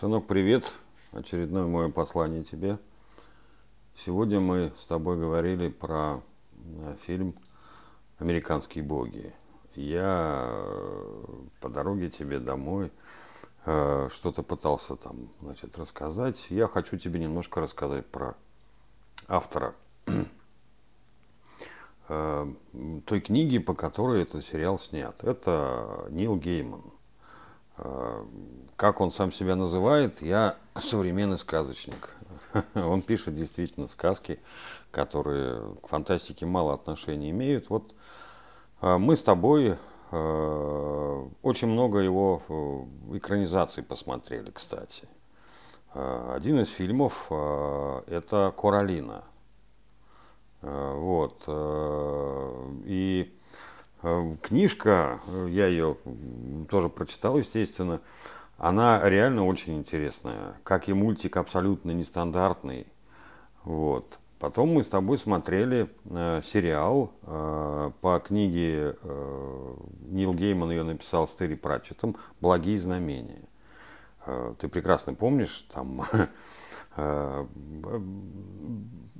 Сынок, привет. Очередное мое послание тебе. Сегодня мы с тобой говорили про э, фильм «Американские боги». Я э, по дороге тебе домой э, что-то пытался там, значит, рассказать. Я хочу тебе немножко рассказать про автора той книги, по которой этот сериал снят. Это Нил Гейман – как он сам себя называет, я современный сказочник. Он пишет действительно сказки, которые к фантастике мало отношения имеют. Вот а, мы с тобой а, очень много его э, экранизаций посмотрели, кстати. Один из фильмов – это «Коралина». Вот. И Э, книжка, э, я ее тоже прочитал, естественно, она реально очень интересная, как и мультик абсолютно нестандартный. Вот. Потом мы с тобой смотрели э, сериал э, по книге э, Нил Гейман ее написал с Терри Пратчетом «Благие знамения». Э, ты прекрасно помнишь, там э,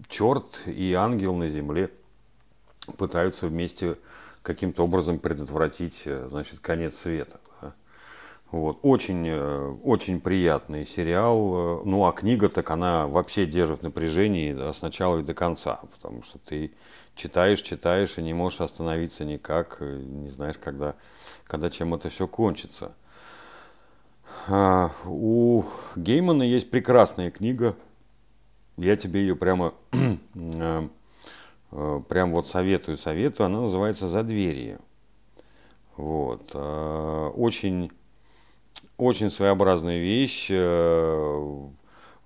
черт и ангел на земле пытаются вместе каким-то образом предотвратить э, значит, конец света. Вот. Очень, э, очень приятный сериал. Ну, а книга, так она вообще держит напряжение с начала и до конца, потому что ты читаешь, читаешь и не можешь остановиться никак, э, не знаешь, когда, когда чем это все кончится. А, у Геймана есть прекрасная книга. Я тебе ее прямо Э, прям вот советую, советую, она называется «Задверье». Вот. Э, очень, очень своеобразная вещь. Э,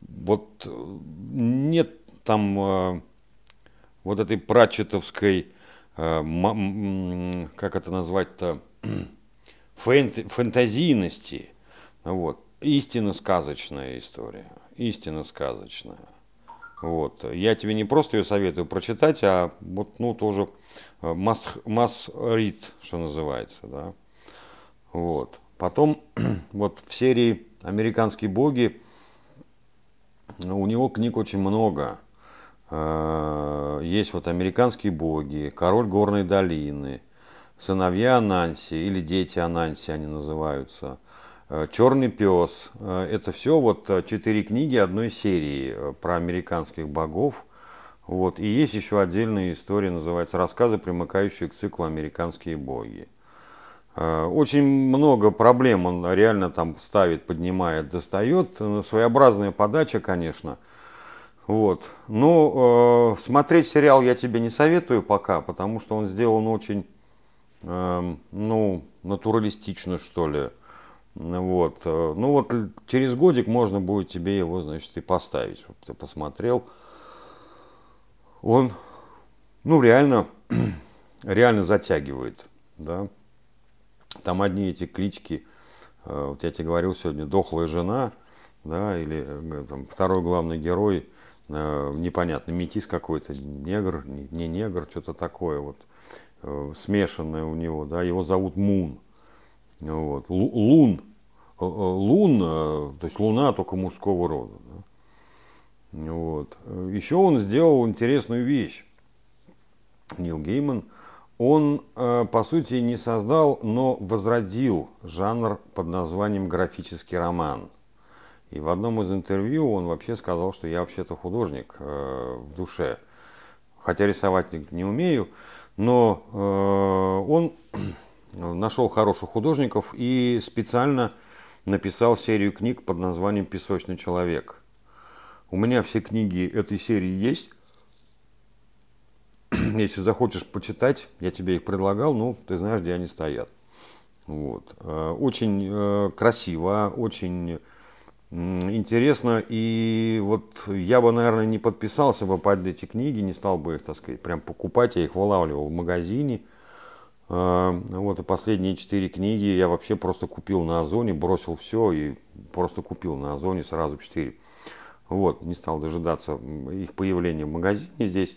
вот нет там вот этой пратчетовской, как это назвать-то, фэнтезийности. Вот. Истинно сказочная история. Истинно сказочная. Вот. Я тебе не просто ее советую прочитать, а вот, ну, тоже масс, масс рид, что называется, да. Вот. Потом вот в серии «Американские боги» у него книг очень много. А, есть вот «Американские боги», «Король горной долины», «Сыновья Ананси» или «Дети Ананси» они называются – Э, Черный пес. Э, это все вот э, четыре книги одной серии про американских богов. Вот. И есть еще отдельная история, называется «Рассказы, примыкающие к циклу «Американские боги». Очень много проблем он реально там ставит, поднимает, достает. Своеобразная подача, конечно. Вот. Но э, смотреть сериал я тебе не советую пока, потому что он сделан очень, э, ну, натуралистично, что ли. Вот. Э, ну вот через годик можно будет тебе его, значит, и поставить, чтобы ты посмотрел. Он, ну, реально, реально затягивает, да. Там одни эти клички, э, вот я тебе говорил сегодня, дохлая жена, да, или э, там, второй главный герой, непонятно, метис какой-то, негр, не негр, что-то такое вот, смешанное у него, да, его зовут Мун, вот. Лун, э, э, лун, э, то есть луна только мужского рода. Да? Вот. Еще он сделал интересную вещь. Нил Гейман, он, по сути, не создал, но возродил жанр под названием графический роман. И в одном из интервью он вообще сказал, что я вообще-то художник в душе. Хотя рисовать не умею, но он нашел хороших художников и специально написал серию книг под названием «Песочный человек». У меня все книги этой серии есть. Если захочешь почитать, я тебе их предлагал, ну, ты знаешь, где они стоят. Вот. Э, очень э, красиво, очень интересно. И вот я бы, наверное, не подписался бы под эти книги, не стал бы их, так сказать, прям покупать. Я их вылавливал в магазине – вот и последние четыре книги я вообще просто купил на Озоне, бросил все и просто купил на Озоне сразу четыре. Вот, не стал дожидаться их появления в магазине здесь.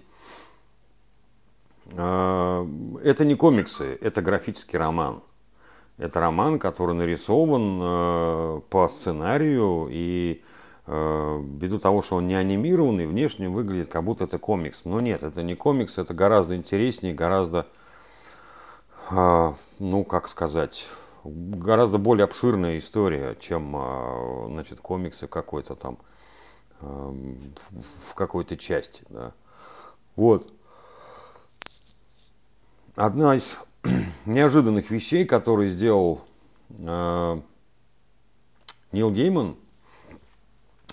Это не комиксы, это графический роман. Это роман, который нарисован э, по сценарию и э, ввиду того, что он не анимированный, внешне выглядит как будто это комикс. Но нет, это не комикс, это гораздо интереснее, гораздо, ну как сказать, гораздо более обширная история, чем э, значит, комиксы какой-то там в какой-то части. Да. Вот. Одна из неожиданных вещей, которые сделал э, Нил Гейман,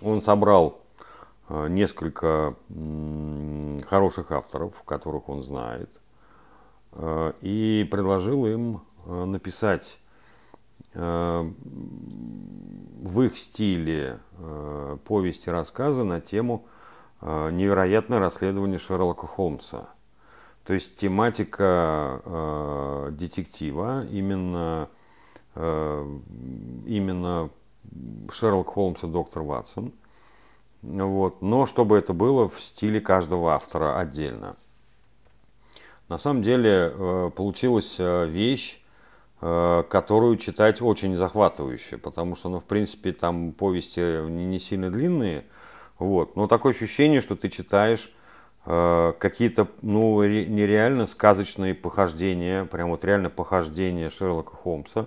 он собрал э, несколько э, хороших авторов, которых он знает, и предложил им э, написать э, в их стиле э, повести рассказы на тему э, невероятное расследование Шерлока Холмса – то есть тематика э, детектива, именно, э, именно Шерлок Холмс и доктор Ватсон. Вот. Но чтобы это было в стиле каждого автора отдельно. На самом деле э, получилась э, вещь, э, которую читать очень захватывающе, потому что, ну, в принципе, там повести не сильно длинные, вот. Но такое ощущение, что ты читаешь какие-то ну, нереально сказочные похождения, прям вот реально похождения Шерлока Холмса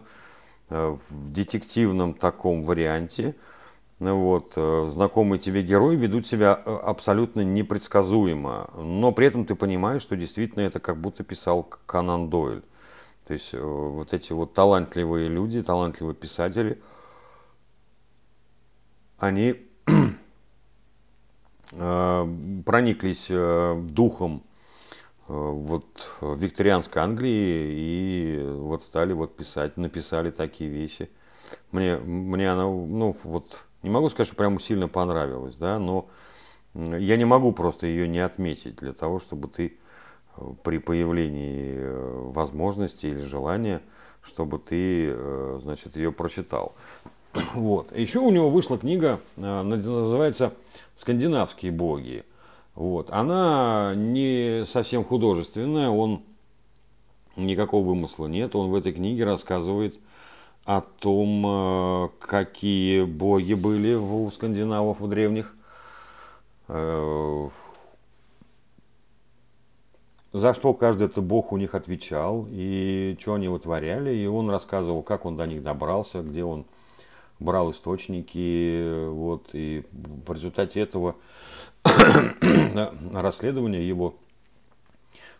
в детективном таком варианте. Вот, э, знакомые тебе герои ведут себя абсолютно непредсказуемо, но при этом ты понимаешь, что действительно это как будто писал Канан Дойль. То есть вот эти вот талантливые люди, талантливые писатели, они Э, прониклись э, духом э, вот викторианской Англии и вот стали вот писать, написали такие вещи. Мне, мне она, ну вот, не могу сказать, что прямо сильно понравилась, да, но я не могу просто ее не отметить для того, чтобы ты при появлении возможности или желания, чтобы ты, значит, ее прочитал. Вот. Еще у него вышла книга, называется скандинавские боги. Вот. Она не совсем художественная, он никакого вымысла нет. Он в этой книге рассказывает о том, э, какие боги были у скандинавов, у древних, э, за что каждый этот бог у них отвечал, и что они вытворяли. И он рассказывал, как он до них добрался, где он брал источники, вот, и в результате этого расследования его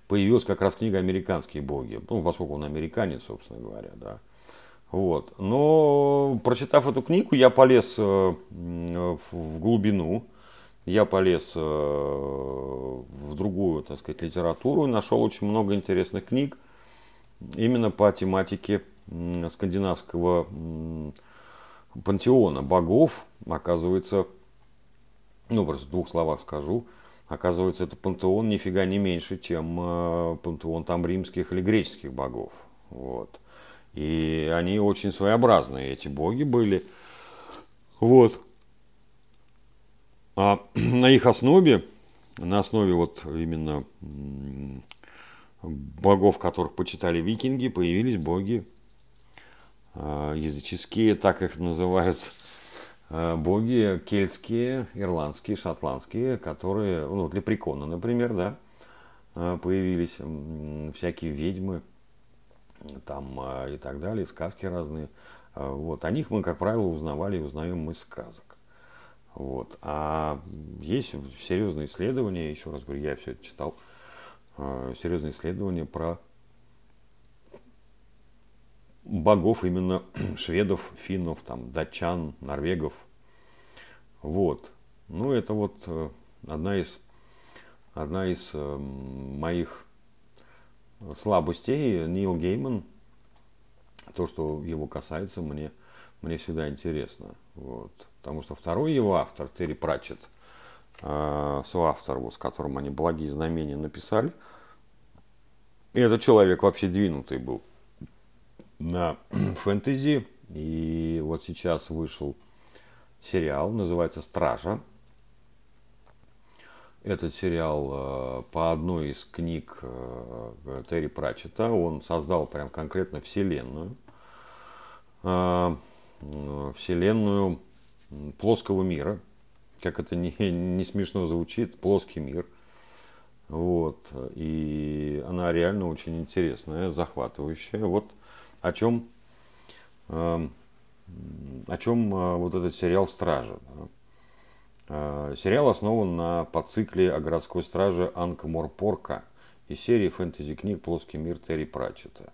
появилась как раз книга «Американские боги», ну, поскольку он американец, собственно говоря, да. Вот. Но, прочитав эту книгу, я полез э, в глубину, я полез э, в другую, так сказать, литературу и нашел очень много интересных книг именно по тематике скандинавского пантеона богов, оказывается, ну, просто в двух словах скажу, оказывается, это пантеон нифига не меньше, чем э, пантеон там римских или греческих богов. Вот. И они очень своеобразные, эти боги были. Вот. А на их основе, на основе вот именно богов, которых почитали викинги, появились боги Э, языческие, так их называют э, боги кельтские, ирландские, шотландские, которые, ну, для прикона, например, да, э, появились всякие ведьмы там и так далее, сказки разные. Вот. О них мы, как правило, узнавали и узнаем из сказок. Вот. А есть серьезные исследования, еще раз говорю, я все это читал, серьезные исследования про богов именно шведов, финнов, там, датчан, норвегов. Вот. Ну, это вот э, одна из, одна из э, моих слабостей. Нил Гейман, то, что его касается, мне, мне всегда интересно. Вот. Потому что второй его автор, Терри Пратчетт, э, соавтор, с которым они «Благие знамения» написали, и этот человек вообще двинутый был на фэнтези. И вот сейчас вышел сериал, называется «Стража». Этот сериал э, по одной из книг э, Терри Пратчета, он создал прям конкретно вселенную. э, вселенную плоского мира, как это не, не смешно звучит, плоский мир. Вот. И она реально очень интересная, захватывающая. Вот о чем, о чем вот этот сериал «Стража». Э, сериал основан на подцикле о городской страже Анка Морпорка из серии фэнтези-книг «Плоский мир» Терри Пратчета.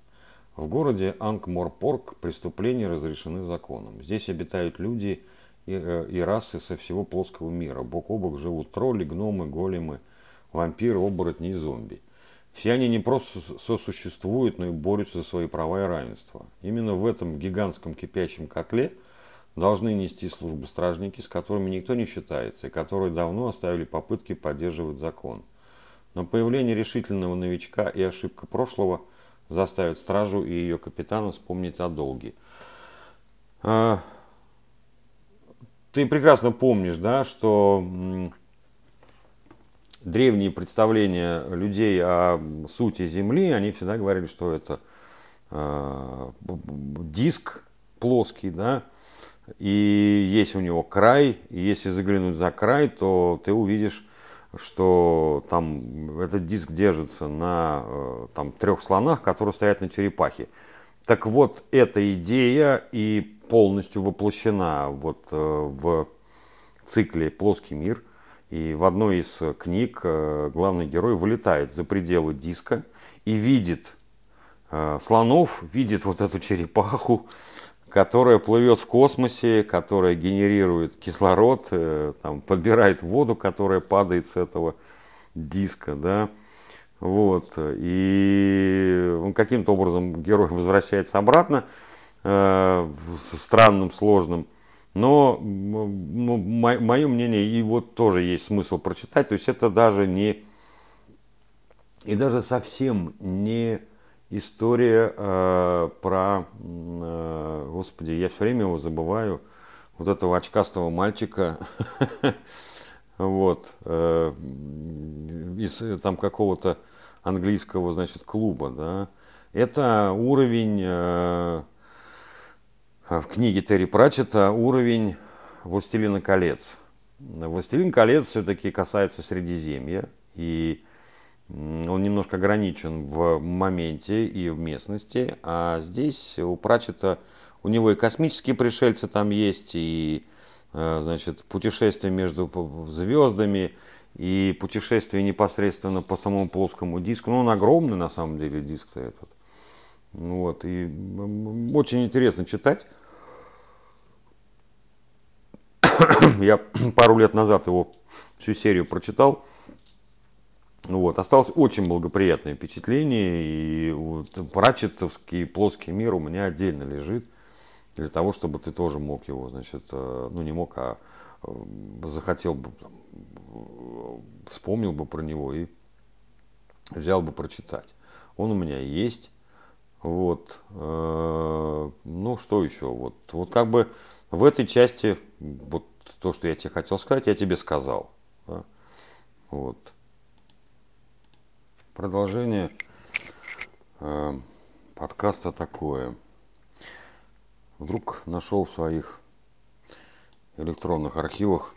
В городе Анкморпорк преступления разрешены законом. Здесь обитают люди и, э, и расы со всего плоского мира. Бок о бок живут тролли, гномы, големы, вампиры, оборотни и зомби. Все они не просто сосуществуют, но и борются за свои права и равенство. Именно в этом гигантском кипящем котле должны нести службу стражники, с которыми никто не считается, и которые давно оставили попытки поддерживать закон. Но появление решительного новичка и ошибка прошлого – заставит стражу и ее капитана вспомнить о долге. А, ты прекрасно помнишь, да, что древние представления людей о сути Земли, они всегда говорили, что это э, диск плоский, да, и есть у него край, и если заглянуть за край, то ты увидишь что там этот диск держится на э, там, трех слонах, которые стоят на черепахе. Так вот, эта идея и полностью воплощена вот э, в цикле «Плоский мир». И в одной из книг э, главный герой вылетает за пределы диска и видит слонов, видит вот эту черепаху, которая плывет в космосе, которая генерирует кислород, э, там, подбирает воду, которая падает с этого диска, да, вот, и он каким-то образом, герой возвращается обратно, э, странным, сложным, но ну, мое мнение, и вот тоже есть смысл прочитать, то есть это даже не, и даже совсем не история э, про, э, господи, я все время его забываю, вот этого очкастого мальчика, вот, э, из там какого-то английского, значит, клуба, да. Это уровень э, в книге Терри Пратчета, уровень «Властелина колец». «Властелин колец» все-таки касается Средиземья, и он немножко ограничен в моменте и в местности, а здесь у Пратчета, у него и космические пришельцы там есть, и э, значит, путешествия между звездами, и путешествие непосредственно по самому плоскому диску. Ну, он огромный на самом деле диск-то этот. Вот, и очень интересно читать. Я пару лет назад его всю серию прочитал. Ну вот, осталось очень благоприятное впечатление, и вот Пратчетовский плоский мир у меня отдельно лежит, для того, чтобы ты тоже мог его, значит, э, ну не мог, а э, захотел бы, там, вспомнил бы про него и взял бы прочитать. Он у меня есть, вот, э, ну что еще, вот, вот как бы в этой части, вот то, что я тебе хотел сказать, я тебе сказал, да? вот. Продолжение э, подкаста такое. Вдруг нашел в своих электронных архивах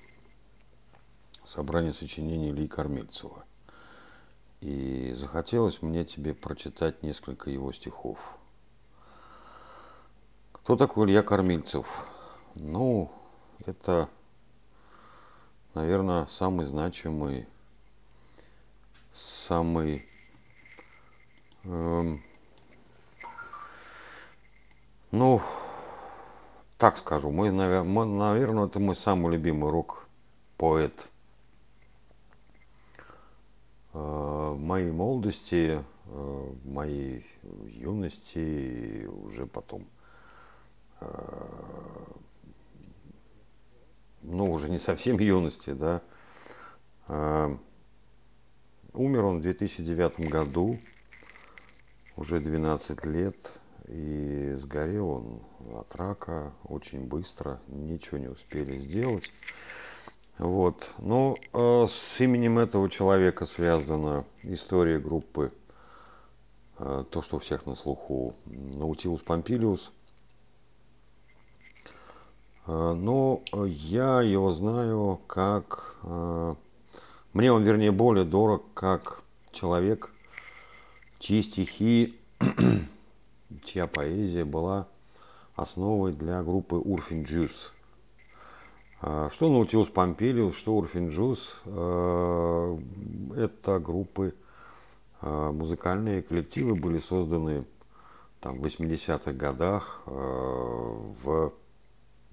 собрание сочинений Ильи Кормильцева. И захотелось мне тебе прочитать несколько его стихов. Кто такой Илья Кормильцев? Ну, это, наверное, самый значимый самый эм, ну, так скажу, мой, наверное, это мой самый любимый рок-поэт э, моей молодости, э, моей юности и уже потом, э, ну, уже не совсем юности, да, э, Умер он в 2009 году, уже 12 лет, и сгорел он от рака очень быстро, ничего не успели сделать. Вот. Но э, с именем этого человека связана история группы, э, то, что у всех на слуху, Наутилус Помпилиус. Э, но я его знаю как... Мне он, вернее, более дорог как человек, чьи стихи, чья поэзия была основой для группы Урфин Джус. Что Наутилус Помпилиус, что Урфин Джус, это группы, музыкальные коллективы были созданы там, в 80-х годах э, в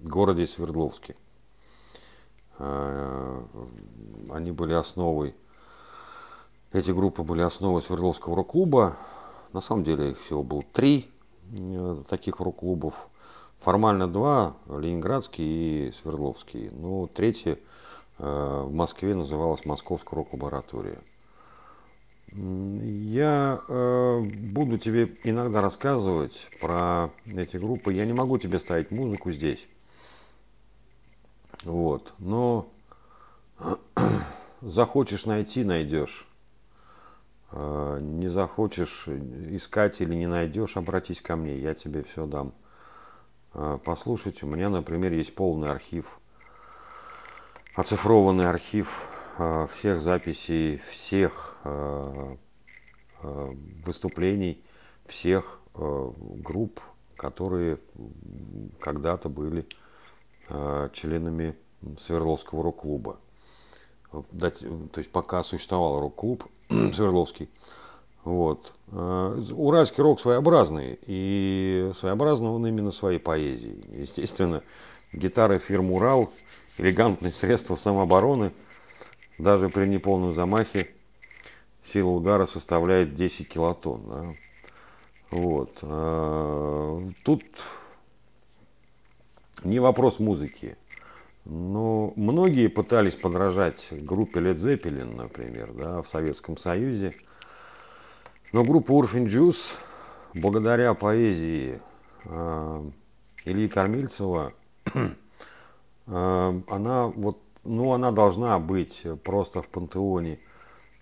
городе Свердловске. Э, они были основой, эти группы были основой Свердловского рок-клуба. На самом деле их всего было три э, таких рок-клубов. Формально два, Ленинградский и Свердловский. Но третий в Москве называлась Московская рок-лаборатория. Я э, буду тебе иногда рассказывать про эти группы. Я не могу тебе ставить музыку здесь. Вот. Но захочешь найти, найдешь. Э, не захочешь искать или не найдешь, обратись ко мне, я тебе все дам. Э, послушать, у меня, например, есть полный архив, оцифрованный архив Э, всех записей, всех выступлений, всех групп, которые когда-то были членами Свердловского рок-клуба. То есть пока существовал рок-клуб Свердловский, вот. Уральский рок своеобразный, и своеобразный он именно своей поэзией. Естественно, гитара фирмы «Урал», элегантные средства самообороны – даже при неполном замахе сила удара составляет 10 килотонн. Да? Вот. А, тут не вопрос музыки. Но многие пытались подражать группе Led Zeppelin, например, да, в Советском Союзе. Но группа Урфин Джус, благодаря поэзии э, Ильи Кормильцева, э, она вот ну, она должна быть просто в пантеоне,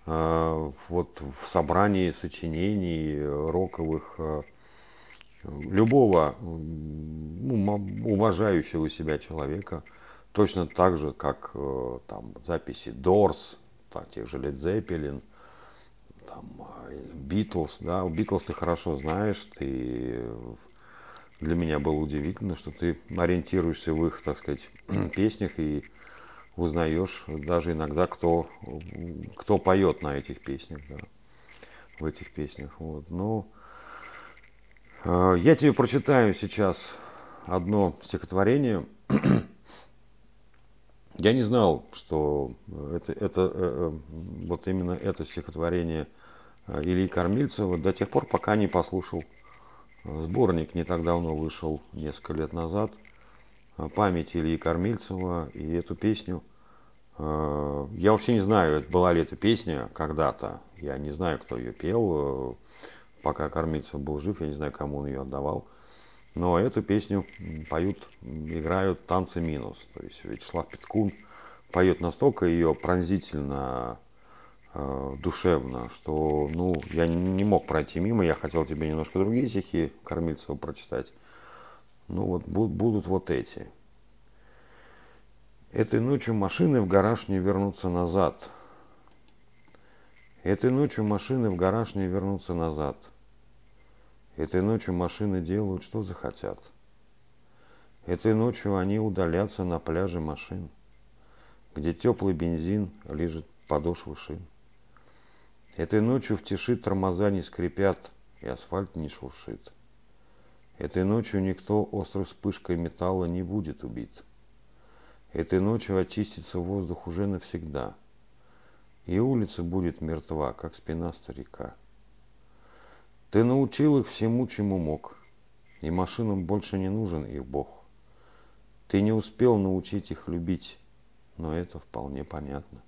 э, вот в собрании сочинений роковых любого ну, уважающего себя человека, точно так же, как э, там записи Дорс, тех же Led Zeppelin, там, Битлз, да, Битлз ты хорошо знаешь, ты для меня было удивительно, что ты ориентируешься в их, так сказать, песнях и узнаешь даже иногда, кто, кто поет на этих песнях, да, в этих песнях. Вот. Ну, э, я тебе прочитаю сейчас одно стихотворение. Я не знал, что это, это, э, э, вот именно это стихотворение Ильи Кормильцева до тех пор, пока не послушал сборник, не так давно вышел, несколько лет назад – память Ильи Кормильцева и эту песню. Э, я вообще не знаю, была ли эта песня когда-то. Я не знаю, кто ее пел. Пока Кормильцев был жив, я не знаю, кому он ее отдавал. Но эту песню поют, играют танцы минус. То есть Вячеслав Петкун поет настолько ее пронзительно, э, душевно, что ну, я не мог пройти мимо. Я хотел тебе немножко другие стихи Кормильцева прочитать. Ну вот будут вот эти. Этой ночью машины в гараж не вернутся назад. Этой ночью машины в гараж не вернутся назад. Этой ночью машины делают, что захотят. Этой ночью они удалятся на пляже машин, где теплый бензин лежит подошвы шин. Этой ночью в тиши тормоза не скрипят, и асфальт не шуршит. Этой ночью никто острой вспышкой металла не будет убит. Этой ночью очистится воздух уже навсегда, и улица будет мертва, как спина старика. Ты научил их всему, чему мог, и машинам больше не нужен их Бог. Ты не успел научить их любить, но это вполне понятно.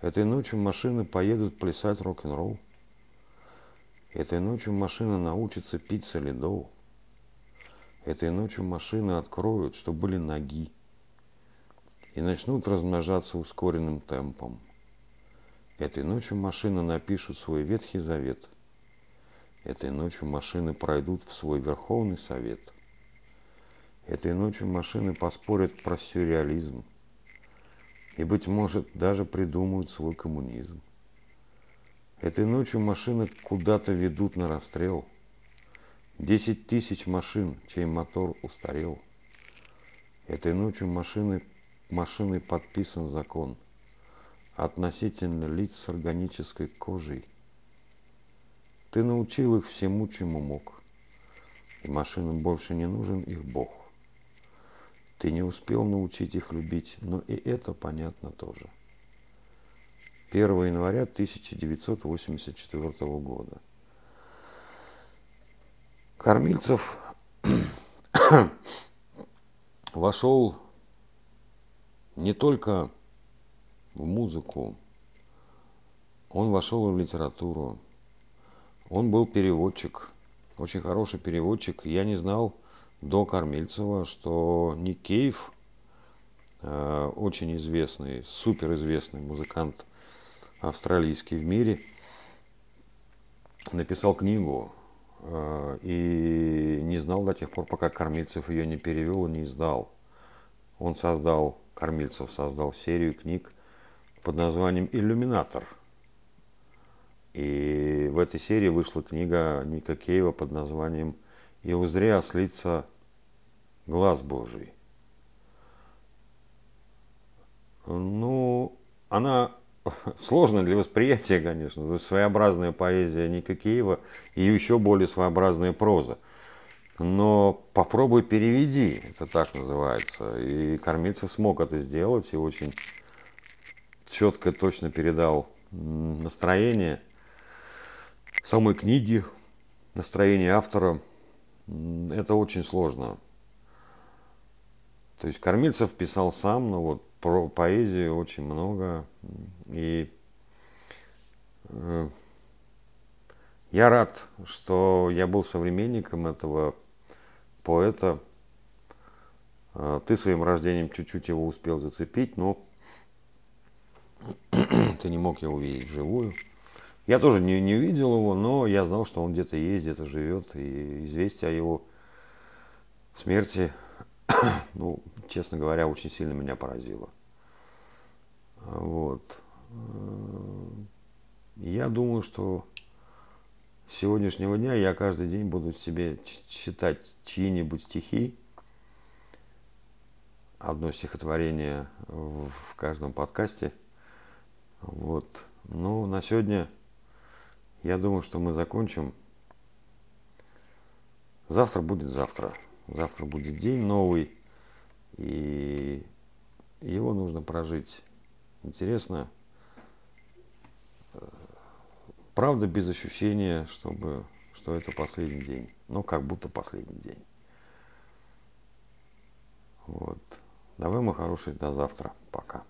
Этой ночью машины поедут плясать рок-н-ролл, Этой ночью машина научится пить солидол. Этой ночью машины откроют, что были ноги, и начнут размножаться ускоренным темпом. Этой ночью машины напишут свой Ветхий Завет. Этой ночью машины пройдут в свой Верховный Совет. Этой ночью машины поспорят про сюрреализм. И, быть может, даже придумают свой коммунизм. Этой ночью машины куда-то ведут на расстрел. Десять тысяч машин, чей мотор устарел. Этой ночью машины, машиной подписан закон относительно лиц с органической кожей. Ты научил их всему, чему мог, и машинам больше не нужен их Бог. Ты не успел научить их любить, но и это понятно тоже. 1 января 1984 года. Кормильцев вошел не только в музыку, он вошел в литературу, он был переводчик, очень хороший переводчик. Я не знал до Кормильцева, что Никеев, э, очень известный, суперизвестный музыкант австралийский в мире, написал книгу э, и не знал до тех пор, пока Кормильцев ее не перевел и не издал. Он создал, Кормильцев создал серию книг под названием «Иллюминатор». И в этой серии вышла книга Ника Кейва под названием «И узре ослица глаз Божий». Ну, она сложно для восприятия, конечно. Своеобразная поэзия Ника Киева и еще более своеобразная проза. Но попробуй переведи, это так называется. И Кормильцев смог это сделать и очень четко, точно передал настроение самой книги, настроение автора. Это очень сложно. То есть Кормильцев писал сам, но вот про поэзию очень много. И э, я рад, что я был современником этого поэта. Э, ты своим рождением чуть-чуть его успел зацепить, но ты не мог его увидеть вживую. Я тоже не, не увидел его, но я знал, что он где-то есть, где-то живет. И известие о его смерти ну, честно говоря, очень сильно меня поразило. Вот. Я думаю, что с сегодняшнего дня я каждый день буду себе читать чьи-нибудь стихи. Одно стихотворение в каждом подкасте. Вот. Ну, на сегодня я думаю, что мы закончим. Завтра будет завтра. Завтра будет день новый, и его нужно прожить. Интересно, правда без ощущения, чтобы, что это последний день. Но как будто последний день. Вот. Давай, мы хорошие, до завтра. Пока.